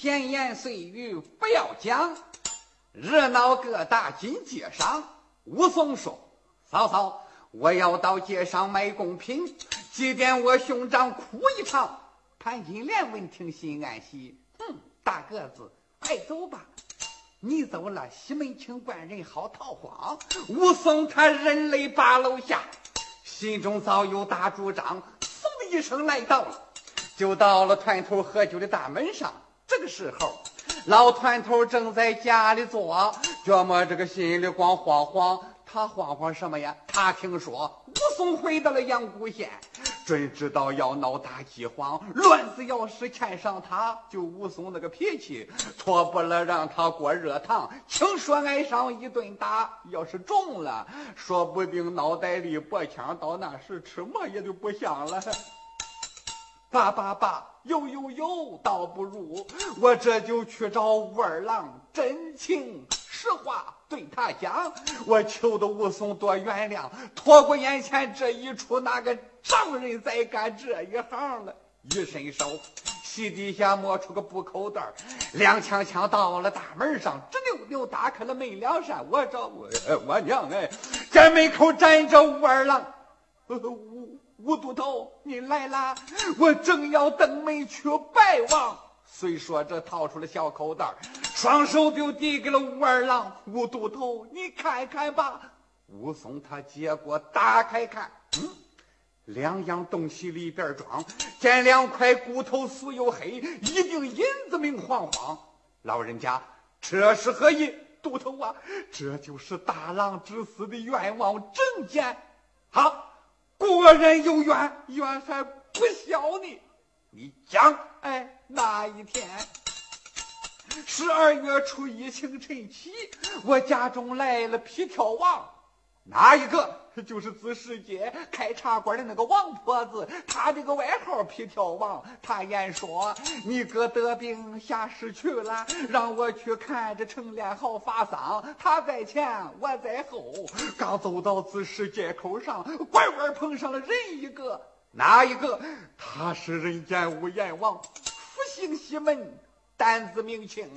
闲言碎语不要讲，热闹各大金街上。武松说：“嫂嫂，我要到街上卖贡品，祭奠我兄长哭一场。”潘金莲闻听心安喜，哼，大个子，快走吧。你走了，西门庆官人好逃荒。武松他人泪把楼下，心中早有大主张。嗖的一声来到了，就到了团头喝酒的大门上。这个时候，老团头正在家里坐，觉么这个心里光慌慌。他慌慌什么呀？他听说武松回到了阳谷县。准知道要闹大饥荒，乱子要是牵上他，就武松那个脾气，错不了让他过热汤，轻说挨上一顿打。要是中了，说不定脑袋里脖枪，到那时吃馍也就不香了。爸爸爸，有有有，倒不如我这就去找武二郎真情实话。对他讲，我求的武松多原谅，拖过眼前这一出，哪个丈人再干这一行了？一伸手，席底下摸出个布口袋，踉跄跄到了大门上，直溜溜打开了门两扇。我找我我娘哎，在门口站着武二郎，武都头，你来啦！我正要登门去拜望。虽说这掏出了小口袋，双手就递给了武二郎。武都头，你看看吧。武松他接过，打开看，嗯，两样东西里边装，见两块骨头素又黑，一锭银子明晃晃。老人家，这是何意？都头啊，这就是大郎之死的愿望证件。好，果然有冤，冤还不小呢。你讲，哎，那一天十二月初一清晨起，我家中来了皮条王，哪一个？就是子世界开茶馆的那个王婆子，她这个外号皮条王。她言说你哥得病下世去了，让我去看着程连豪发丧。他在前，我在后，刚走到子世界口上，拐弯碰上了人一个。哪一个？他是人间无阎王，福星西门，胆子明清。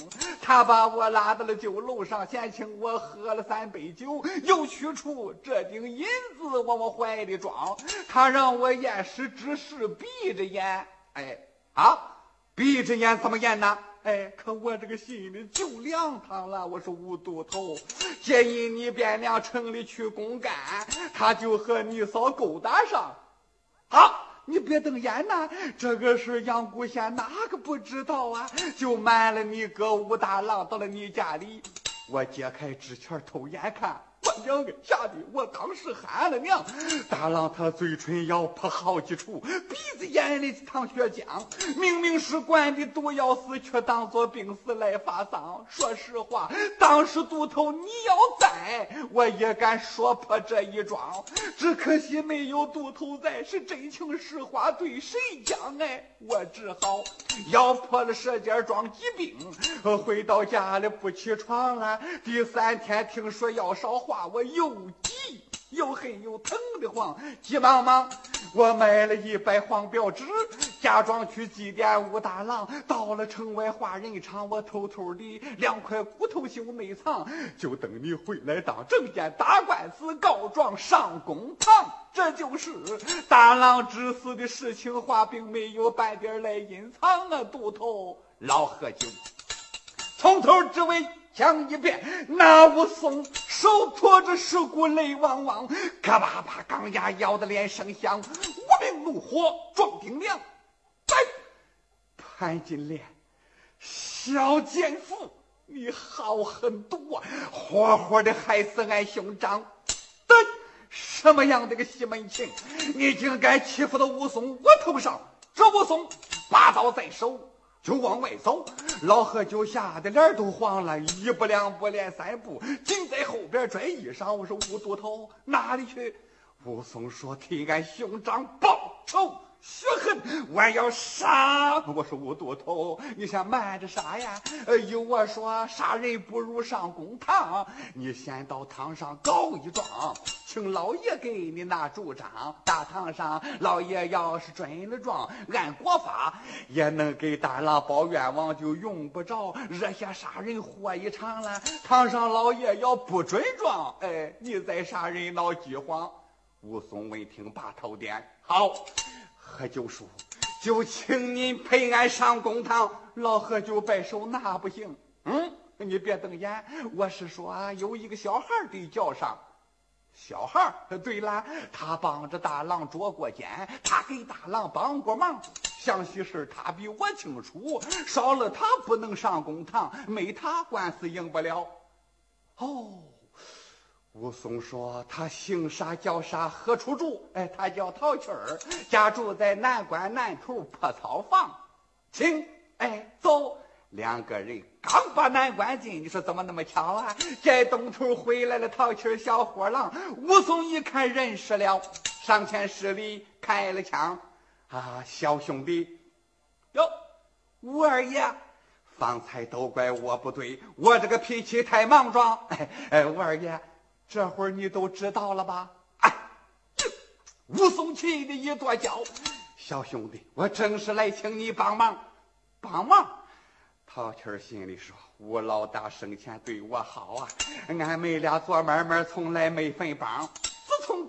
他把我拉到了酒楼上，先请我喝了三杯酒，又取出这锭银子往我怀里装。他让我验尸之时闭着眼。哎，啊，闭着眼怎么验呢？哎，可我这个心里就凉堂了。我说吴都头，建议你便两城里去公干，他就和你嫂勾搭上。好，你别瞪眼呐！这个事阳谷县，哪个不知道啊？就瞒了你哥武大郎到了你家里，我解开纸钱偷眼看。我娘个，吓得我当时喊了娘。大郎他嘴唇咬破好几处，鼻子眼里淌血浆，明明是灌的毒药死，却当作病死来发丧。说实话，当时都头你要在，我也敢说破这一桩。只可惜没有都头在，是真情实话对谁讲？哎，我只好咬破了舌尖装疾病，回到家里不起床啊。第三天听说要烧化。我又急又恨又疼的慌，急忙忙我买了一百黄表纸，假装去祭奠武大郎。到了城外花人场，我偷偷的两块骨头袖没藏，就等你回来当证件，打官司告状上公堂。这就是大郎之死的事情话，并没有半点来隐藏啊！都头老喝酒，从头至尾。讲一遍，那武松手托着石骨，泪汪汪，嘎巴巴钢牙咬得连声响，无名怒火撞顶梁。哎，潘金莲，小奸妇，你好狠毒啊！活活的害死俺兄长。对，什么样的个西门庆，你竟敢欺负到武松我头上？这武松拔刀在手。就往外走，老何就吓得脸都黄了，一步两步连三步，紧在后边拽衣裳。我说吴都头哪里去？武松说替俺兄长报仇。血恨，我要杀！我说吴都头，你先瞒着杀呀！呃，有我说杀人不如上公堂，你先到堂上告一状，请老爷给你拿主张。大堂上老爷要是准了状，按国法也能给大郎报冤枉，就用不着惹下杀人祸一场了。堂上老爷要不准状，哎，你再杀人闹饥荒。武松闻听，把头点好。何九叔，就请您陪俺上公堂。老何就摆手，那不行。嗯，你别瞪眼，我是说有一个小孩得叫上。小孩对了，他帮着大郎捉过奸，他给大郎帮过忙，详细事他比我清楚。少了他不能上公堂，没他官司赢不了。哦。武松说：“他姓啥叫啥？何处住？哎，他叫陶七儿，家住在南关南头破草房。请，哎，走。两个人刚把南关进，你说怎么那么巧啊？在东头回来了陶七儿小货郎。武松一看认识了，上前施礼，开了枪。啊，小兄弟，哟，武二爷，方才都怪我不对，我这个脾气太莽撞。哎哎，武二爷。”这会儿你都知道了吧？哎，武松气的一跺脚，小兄弟，我正是来请你帮忙，帮忙。陶谦心里说：“吴老大生前对我好啊，俺们俩做买卖从来没分帮。”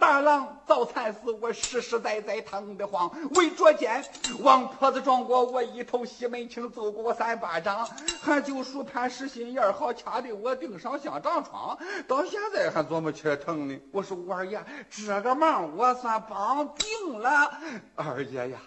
二郎早惨死，我实实在在疼得慌。为捉奸，王婆子撞过我一头，西门庆揍过我三巴掌。还就数潘石心眼好，掐得我顶上像长疮，到现在还琢磨起来疼呢。我说五二爷，这个忙我算帮定了。二爷呀，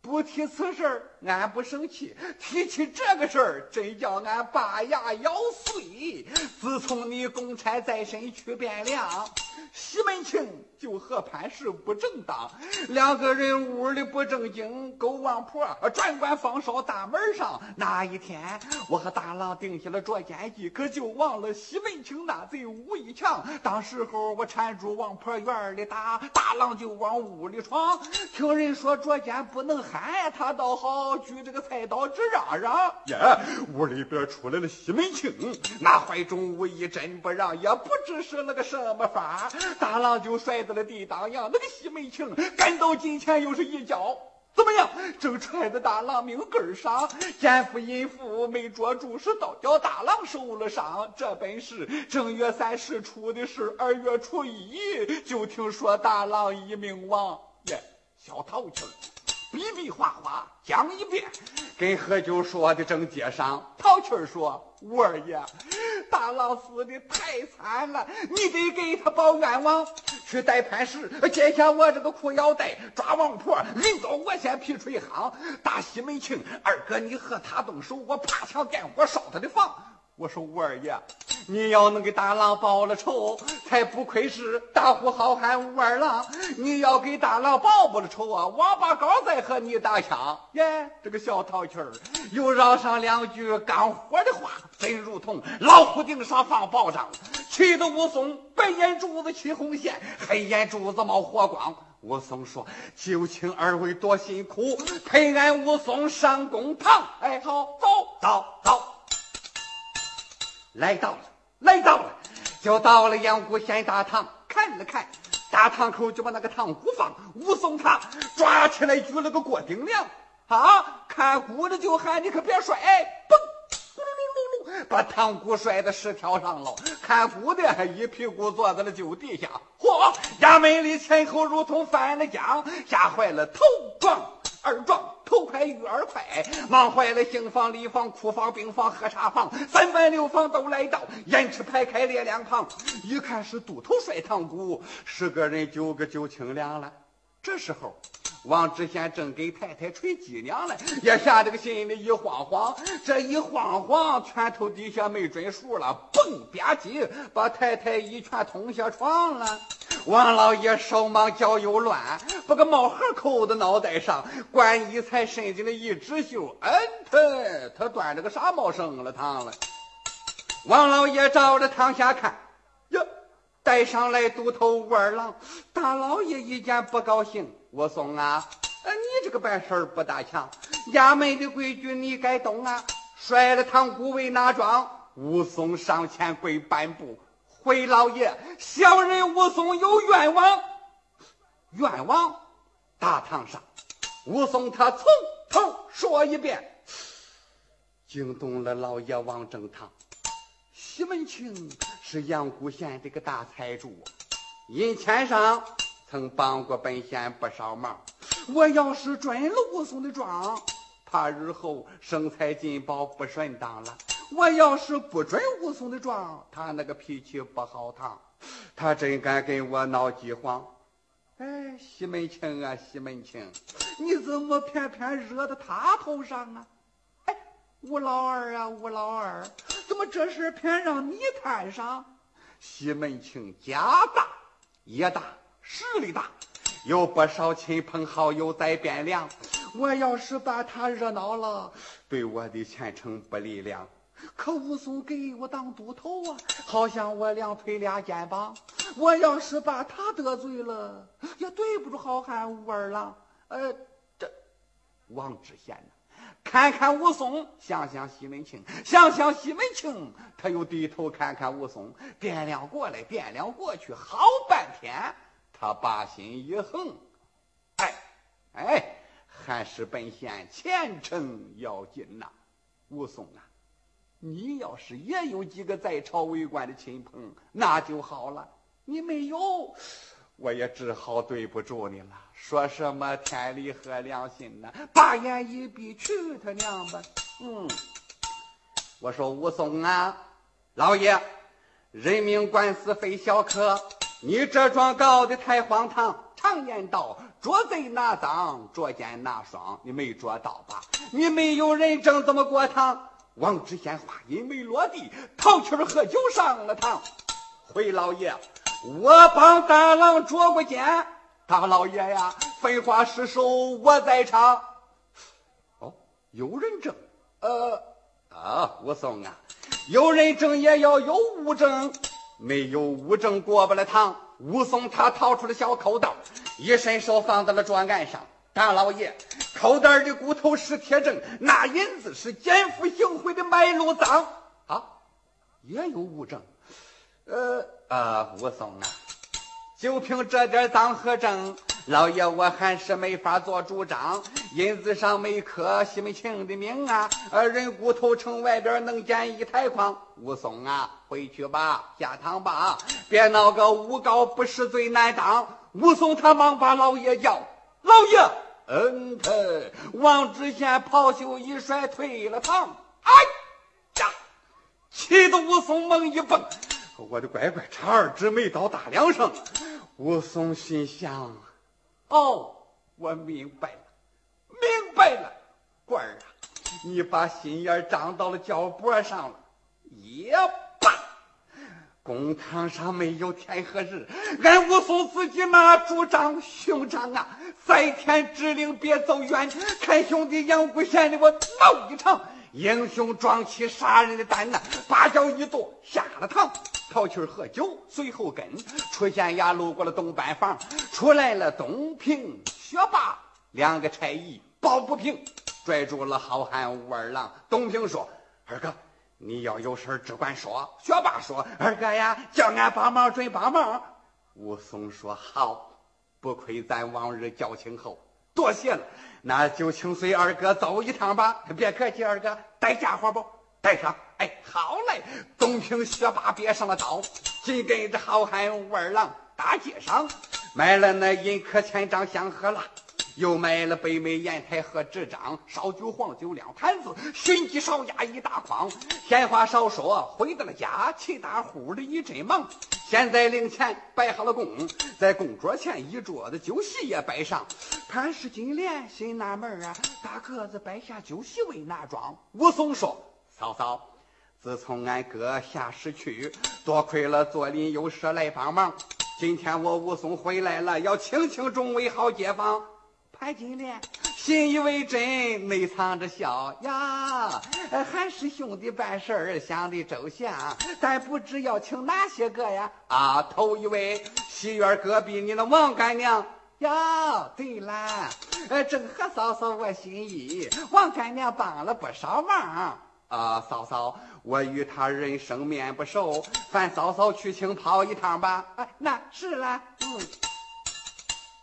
不提此事，俺不生气；提起这个事儿，真叫俺拔牙咬碎。自从你公差在身去汴梁。西门庆就和潘氏不正当，两个人屋里不正经，勾王婆专管放哨大门上。那一天，我和大郎定下了捉奸计，可就忘了西门庆那贼武艺强。当时候我缠住王婆院里打，大郎就往屋里闯。听人说捉奸不能喊，他倒好举这个菜刀直嚷嚷。呀，屋里边出来了西门庆，那怀中武艺真不让，也不知是那个什么法。大郎就摔在那地当阳，那个西门庆赶到近前又是一脚，怎么样？正踹在大郎命根上，奸夫淫妇没捉住，是倒叫大郎受了伤。这本是正月三十出的事，二月初一就听说大郎已命亡。耶，小淘气比比划划讲一遍，跟何九说的正接上。淘气说：“五二爷。”大郎死的太惨了，你得给他报冤枉。去带潘石，解下我这个裤腰带，抓王婆，领到我先劈出一行。大西门庆，二哥你和他动手，我爬墙点火烧他的房。我说吴二爷，你要能给大郎报了仇，才不愧是大呼好汉武二郎。你要给大郎报不了仇啊，王八羔再和你打枪。耶，这个小淘气儿又嚷上两句干活的话，真如同老虎顶上放炮仗，气得武松白眼珠子起红线，黑眼珠子冒火光。武松说：“就请二位多辛苦，陪俺武松上公堂。”哎，好，走，走，走。来到了，来到了，就到了阳谷县大堂，看了看大堂口，就把那个堂鼓放。武松他抓起来举了个过顶梁，啊，看鼓的就喊你可别摔，嘣，咕噜噜噜噜，把堂鼓摔到石条上了。看鼓的还一屁股坐在了酒地下，嚯，衙门里前后如同翻了浆，吓坏了头撞二撞。头快玉二快，忙坏了新房、礼房、库房、病房、喝茶房，三班六房都来到，延迟排开列两旁。一看是都头摔堂鼓，十个人九个就清凉了。这时候，王知县正给太太捶脊梁呢，也吓得个心里一慌慌。这一慌慌，拳头底下没准数了，嘣吧唧，把太太一拳捅下床了。王老爷手忙脚又乱，把个帽盒扣在脑袋上，关衣才伸进来一只袖，嗯，他他端着个啥帽生了堂了。王老爷照着堂下看，哟，带上来都头武二郎。大老爷一见不高兴，武松啊，呃，你这个办事不大强，衙门的规矩你该懂啊。摔了堂姑为哪桩？武松上前跪半步，回老爷，小人武松有冤枉。冤枉！大堂上，武松他从头说一遍，惊动了老爷王正堂。西门庆是阳谷县这个大财主，银钱上曾帮过本县不少忙。我要是准了武松的状，怕日后生财进宝不顺当了；我要是不准武松的状，他那个脾气不好趟，他真敢跟我闹饥荒。哎，西门庆啊，西门庆，你怎么偏偏惹到他头上啊？哎，吴老二啊，吴老二，怎么这事偏让你摊上？西门庆家大业大，势力大，有不少亲朋好友在汴梁。我要是把他惹恼了，对我的前程不利了。可武松给我当都头啊，好像我两腿俩肩膀。我要是把他得罪了，也对不住好汉武二郎。呃，这王知县呢？看看武松，想想西门庆，想想西门庆，他又低头看看武松，掂量过来，掂量过去，好半天，他把心一横，哎哎，还是本县前程要紧呐，武松啊！你要是也有几个在朝为官的亲朋，那就好了。你没有，我也只好对不住你了。说什么天理和良心呢？把眼一闭，去他娘吧！嗯，我说武松啊，老爷，人命官司非小可，你这桩告的太荒唐。常言道，捉贼拿赃，捉奸拿双，你没捉到吧？你没有人证，怎么过堂？王知县话音没落地，淘气喝酒上了堂。回老爷，我帮大郎捉过奸。大老爷呀，废话实说，我在场。哦，有人证？呃，啊，武松啊，有人证也要有物证，没有物证过不了堂。武松他掏出了小口袋，一伸手放在了桌案上。大老爷。口袋的骨头是铁证，那银子是奸夫行贿的买路赃啊，也有物证。呃啊，武松啊，就凭这点赃和证，老爷我还是没法做主张。银子上没刻西门庆的名啊，呃，人骨头城外边能捡一台筐。武松啊，回去吧，下堂吧，别闹个诬告不实罪难当。武松他忙把老爷叫，老爷。嗯，他王知县袍袖一甩，退了堂。哎呀，气得武松猛一蹦，我的乖乖，差二指没到大梁上。武松心想：哦，我明白了，明白了，官儿啊，你把心眼长到了脚脖上了，也。公堂上没有天和日，俺武松自己拿主张，兄长啊，在天之灵别走远，看兄弟杨谷县的我闹一场，英雄壮起杀人的胆呐，八脚一跺下了堂，淘气喝酒，随后跟出县衙，路过了东板房，出来了东平、学霸两个差役，抱不平，拽住了好汉武二郎。东平说：“二哥。”你要有事只管说。学霸说：“二哥呀，叫俺帮忙准帮忙。”武松说：“好，不亏咱往日交情厚，多谢了。那就请随二哥走一趟吧。别客气，二哥带家伙不？带上。哎，好嘞。东平学霸别上了刀，紧跟着好汉武二郎大街上买了那银客千张香荷蜡。又买了北美砚台和纸张，烧酒黄酒两坛子，熏鸡烧鸭一大筐。闲话少说，回到了家，齐大户的一阵忙。现在零钱摆好了供，在供桌前一桌子酒席也摆上。潘氏金莲心纳闷啊，大个子摆下酒席为哪桩？武松说：“嫂嫂，自从俺哥下世去，多亏了左邻右舍来帮忙。今天我武松回来了，要请请众位好街坊。”潘金莲信以为真，内藏着笑呀。还是兄弟办事儿想的周详，但不知要请哪些个呀？啊，头一位西院隔壁你那王干娘，呀，对了，呃，正合嫂嫂我心意，王干娘帮了不少忙。啊，嫂嫂，我与他人生面不熟，烦嫂嫂去请跑一趟吧。啊，那是了，嗯。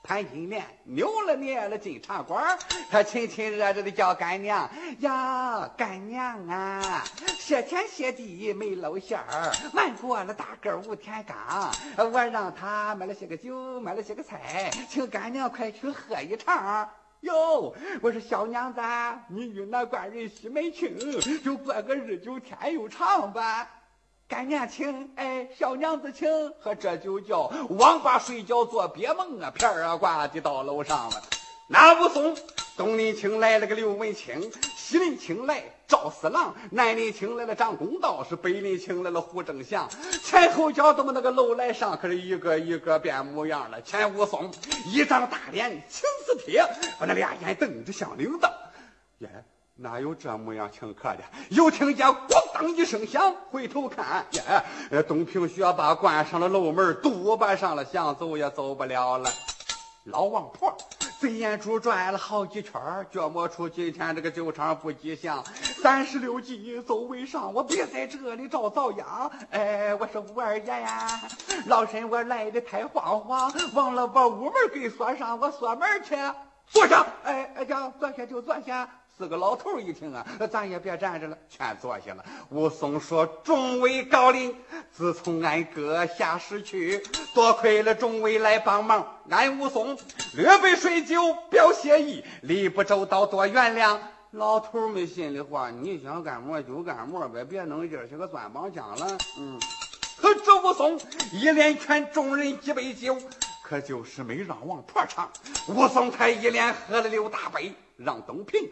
潘金莲扭了捏了进茶馆，他亲亲热热的叫干娘呀，干娘啊，谢天谢地没露馅儿，瞒过了大个吴天刚，我让他买了些个酒，买了些个菜，请干娘快去喝一场。哟，我说小娘子，你与那官人西门庆就过个日久天又长吧。干娘请，哎，小娘子请，和这就叫王八睡觉做鳖梦啊！片儿啊挂的到楼上了。那武松，东林请来了个刘文清，西林请来赵四郎，南林请来了张公道，是北林请来了胡正祥。前后脚都么那个楼来上，可是一个一个变模样了。前武松一张大脸青似铁，把那俩眼瞪着像铃铛，耶。哪有这模样请客的？又听见咣当一声响，回头看，呀！东平学霸关上了楼门，堵巴上了，想走也走不了了。老王婆飞眼珠转了好几圈，觉摸出今天这个酒场不吉祥。三十六计，走为上，我别在这里找遭殃。哎，我说五二爷呀，老身我来的太慌慌，忘了把屋门给锁上，我锁门去。坐下，哎哎，叫坐下就坐下。四个老头一听啊，咱也别站着了，全坐下了。武松说：“众位高邻，自从俺哥下世去，多亏了众位来帮忙，俺武松略备水酒表谢意，礼不周到多原谅。”老头们心里话：“你想干么就干么呗，别弄今儿些个钻帮腔了。”嗯，可这武松一连劝众人几杯酒，可就是没让王婆尝。武松才一连喝了六大杯，让东平。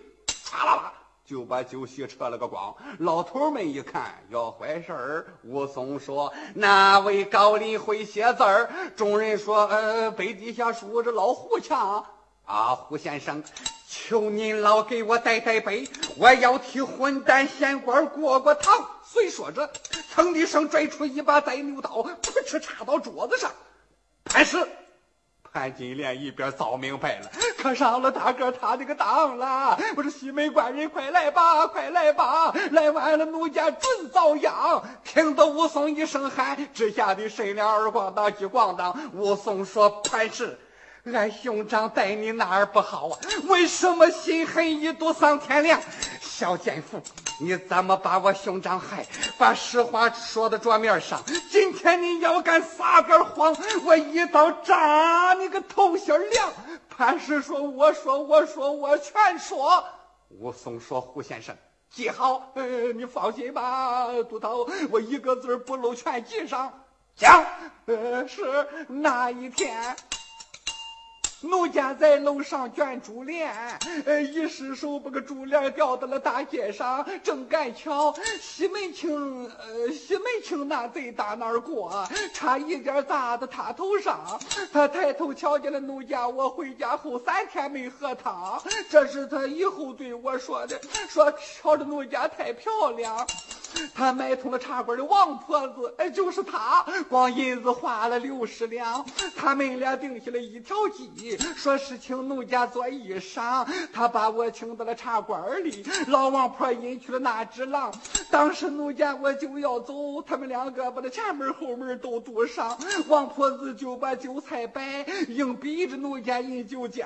啪啦啦，就把酒席撤了个光。老头们一看要坏事儿，武松说：“哪位高邻会写字儿？”众人说：“呃，杯底下竖着老胡强啊，胡先生，求您老给我带带杯，我要替混蛋县官过过堂。”虽说着，噌的一声拽出一把宰牛刀，噗嗤插到桌子上，潘石。潘金莲一边早明白了，可上了大哥他这个当了。我说西门官人，快来吧，快来吧！来晚了，奴家准遭殃。听得武松一声喊，之下的身两耳光当激咣当。武松说：“潘氏，俺兄长待你哪儿不好啊？为什么心狠一毒丧天良？小奸妇！”你怎么把我兄长害？把实话说到桌面上。今天你要敢撒个谎，我一刀扎你个头心凉。潘氏说：“我说，我说，我全说。”武松说：“胡先生，记好。呃，你放心吧，督头，我一个字不漏，全记上。讲，呃，是那一天。”奴家在楼上卷珠帘，呃，一失手把个珠帘掉到了大街上。正赶巧，西门庆，呃，西门庆那贼打那儿过，差一点砸到他头上。他抬头瞧见了奴家，我回家后三天没喝汤。这是他以后对我说的，说瞧着奴家太漂亮。他买通了茶馆的王婆子，哎，就是他，光银子花了六十两。他们俩定下了一条计，说是请奴家做衣裳。他把我请到了茶馆里，老王婆引去了那只狼。当时奴家我就要走，他们两个把那前门后门都堵上。王婆子就把酒菜摆，硬逼着奴家饮酒浆。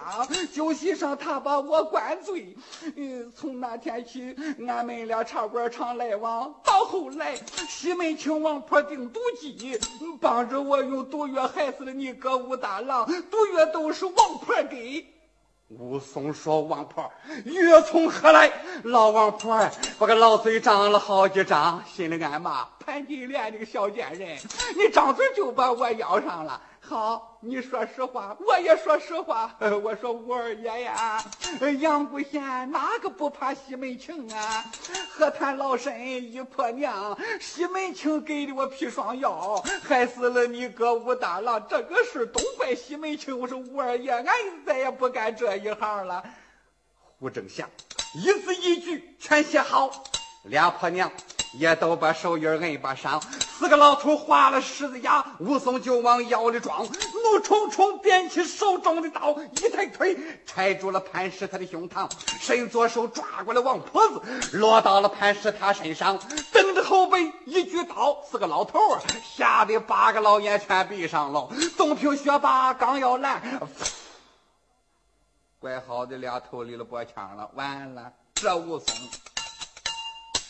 酒席上他把我灌醉。嗯，从那天起，俺们俩茶馆常来往。到后来，西门庆王婆定毒计，帮着我用毒药害死了你哥武大郎，毒药都是王婆给。武松说：“王婆，药从何来？”老王婆把个老嘴张了好几张，心里暗骂：潘金莲这个小贱人，你张嘴就把我咬上了。好，你说实话，我也说实话。我说五二爷呀，阳谷县哪个不怕西门庆啊？何谈老身一婆娘，西门庆给的我砒霜药，害死了你哥武大郎。这个事都怪西门庆。我说五二爷，俺再也不干这一行了。胡正祥一字一句全写好，俩婆娘也都把手印摁把上。四个老头划了狮子牙，武松就往腰里装，怒冲冲点起手中的刀，一抬腿踩住了潘石他的胸膛，伸左手抓过来王婆子，落到了潘石他身上，蹬着后背一举刀，四个老头啊，吓得八个老眼全闭上了。东平学霸刚要来，怪好的俩头离了脖腔了，完了，这武松。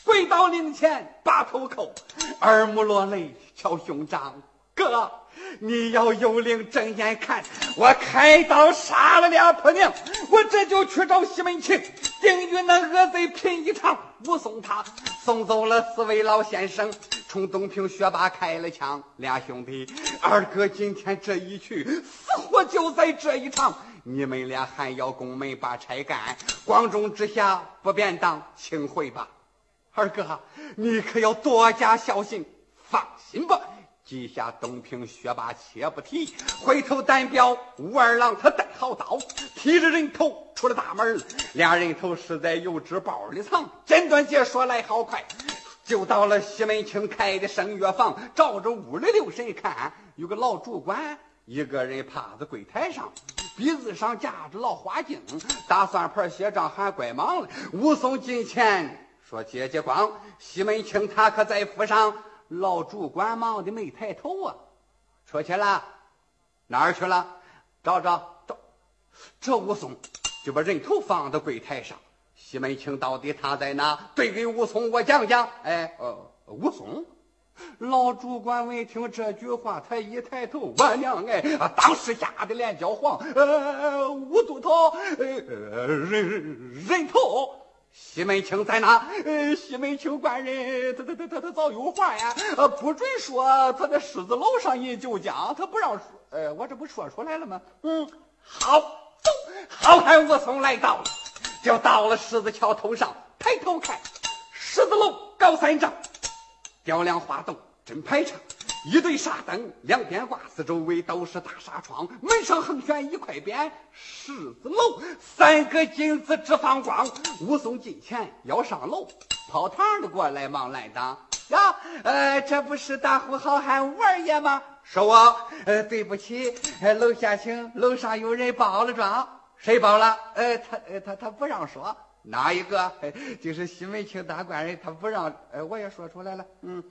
跪到灵前把头叩，耳目落泪敲胸膛。哥，你要有灵睁眼看，我开刀杀了俩婆娘，我这就去找西门庆，定与那恶贼拼一场。武松他送走了四位老先生，冲东平学霸开了枪。俩兄弟，二哥今天这一去，死活就在这一场。你们俩还要宫门把差干，光中之下不便当，请回吧。二哥，你可要多加小心。放心吧，记下东平学霸，且不提。回头单表武二郎，他带好刀，提着人头出了大门。俩人头是在油纸包里藏。简短解说来好快，就到了西门庆开的声乐房。照着屋里留神看，有个老主管，一个人趴在柜台上，鼻子上架着老花镜，大算盘写账还怪忙了。武松近前。说姐姐光，西门庆他可在府上，老主管忙的没抬头啊，出去了，哪儿去了？找找找，这武松就把人头放到柜台上。西门庆到底他在哪？对给武松我讲讲。哎，呃，武松，老主管闻听这句话，他一抬头，我娘哎，当时吓得脸焦黄。呃，武都头，呃，人人头。西门庆在哪？呃，西门庆官人，他他他他他早有话呀，呃，不准说他在狮子楼上饮酒浆，他不让说。呃，我这不说出来了吗？嗯，好，走，好汉武松来到了，就到了狮子桥头上，抬头看，狮子楼高三丈，雕梁画栋，真排场。一对纱灯，两边挂，四周围都是大纱窗，门上横悬一块匾“狮子楼”，三个金字直放光。武松进前要上楼，跑堂的过来忙拦挡：“呀，呃，这不是大呼好汉武二爷吗？”说我，呃，对不起，楼下请，楼上有人报了状。谁报了？呃，他，呃他，他不让说。哪一个？就是西门庆大官人，他不让。呃，我也说出来了。嗯。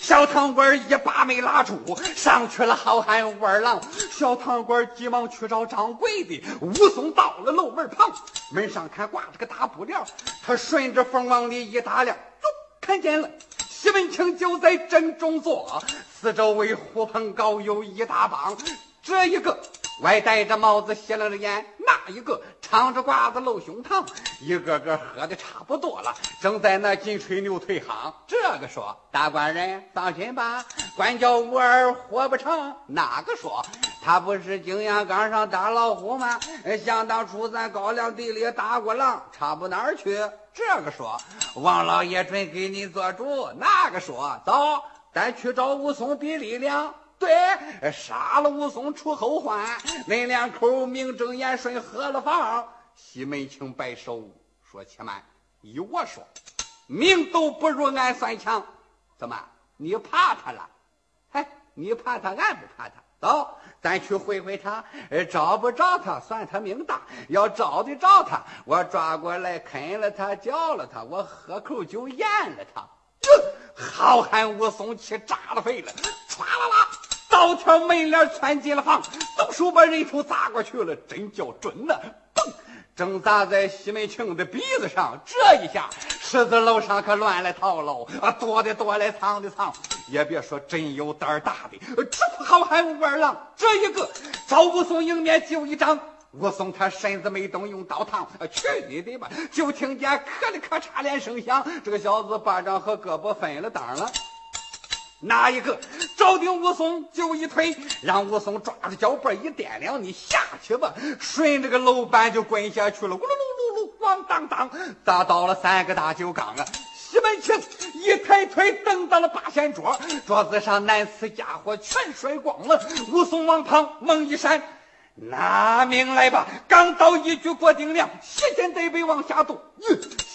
小堂官一把没拉住，上去了好汉武二郎。小堂官急忙去找掌柜的。武松到了楼门旁，门上看挂着个大布帘，他顺着缝往里一打量，哟，看见了西门庆就在正中坐，四周围狐朋狗友一大帮，这一个。外戴着帽子，斜楞着眼，那一个长着褂子露胸膛，一个个喝的差不多了，正在那紧吹牛腿行。这个说：“大官人放心吧，官叫武二活不成。”那个说：“他不是景阳冈上打老虎吗？想当初咱高粱地里打过狼，差不哪儿去。”这个说：“王老爷准给你做主。”那个说：“走，咱去找武松比力量。”对，杀了武松除后患，恁两口名正言顺合了房。西门庆摆手说：“且慢，依我说，命都不如俺算强。怎么，你怕他了？哎，你怕他，俺不怕他。走，咱去会会他。找不着他，算他命大；要找得着他，我抓过来啃了他，嚼了他，我喝口酒咽了他。好汉武松气炸了肺了，刀条门帘窜进了房，动手把人头砸过去了，真叫准呐！嘣，正砸在西门庆的鼻子上。这一下，狮子楼上可乱了套喽！啊，躲的躲来，藏的藏，也别说真有胆儿大的，这好汉武二郎，这一个找武松迎面就一掌。武松他身子没动，用刀烫，去你的吧！就听见咔里咔嚓连声响，这个小子巴掌和胳膊分了当了。哪一个找定武松就一推，让武松抓着脚背一掂量，你下去吧，顺着个楼板就滚下去了，咕噜噜噜噜，咣当当，砸倒了三个大酒缸啊！西门庆一抬腿蹬到了八仙桌，桌子上难死家伙全摔光了。武松往旁猛一闪，拿命来吧！刚到一句过顶梁，斜肩得背往下动，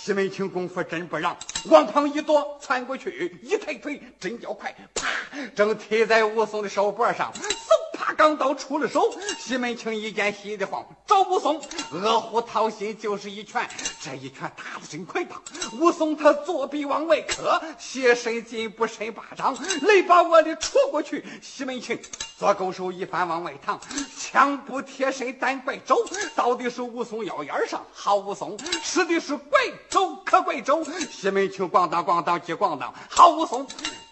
西门庆功夫真不让，往旁一躲，窜过去，一抬腿，真叫快，啪，正踢在武松的手脖上。嗖，钢刀出了手，西门庆一见心的慌，找武松，恶虎掏心就是一拳，这一拳打的真快当。武松他左臂往外磕，斜身进步伸巴掌，雷把我的戳过去。西门庆左勾手一翻往外搪，枪不贴身单怪肘，到底是武松腰眼上。好武松使的是怪肘可怪肘，西门庆咣当咣当击咣当，好武松。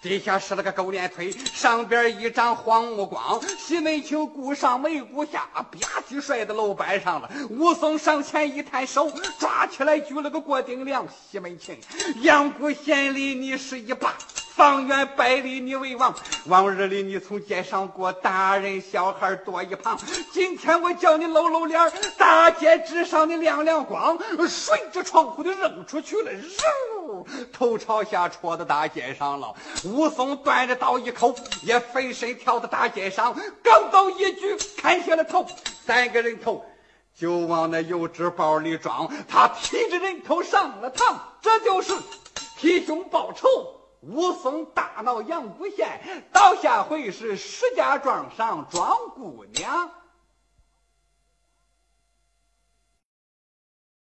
底下使了个狗脸腿，上边一张黄木光。西门庆顾上没骨下，吧唧摔在楼板上了。武松上前一探手，抓起来举了个过顶梁。西门庆，阳谷县里你是一霸。方圆百里你为王，往日里你从街上过，大人小孩多一旁。今天我叫你露露脸，大街之上你亮亮光，顺着窗户就扔出去了，嗖，头朝下戳到大街上了。武松端着刀一口，也飞身跳到大街上，钢刀一举砍下了头，三个人头就往那油纸包里装。他提着人头上了堂，这就是替兄报仇。武松大闹阳谷县，到下回是石家庄上庄姑娘。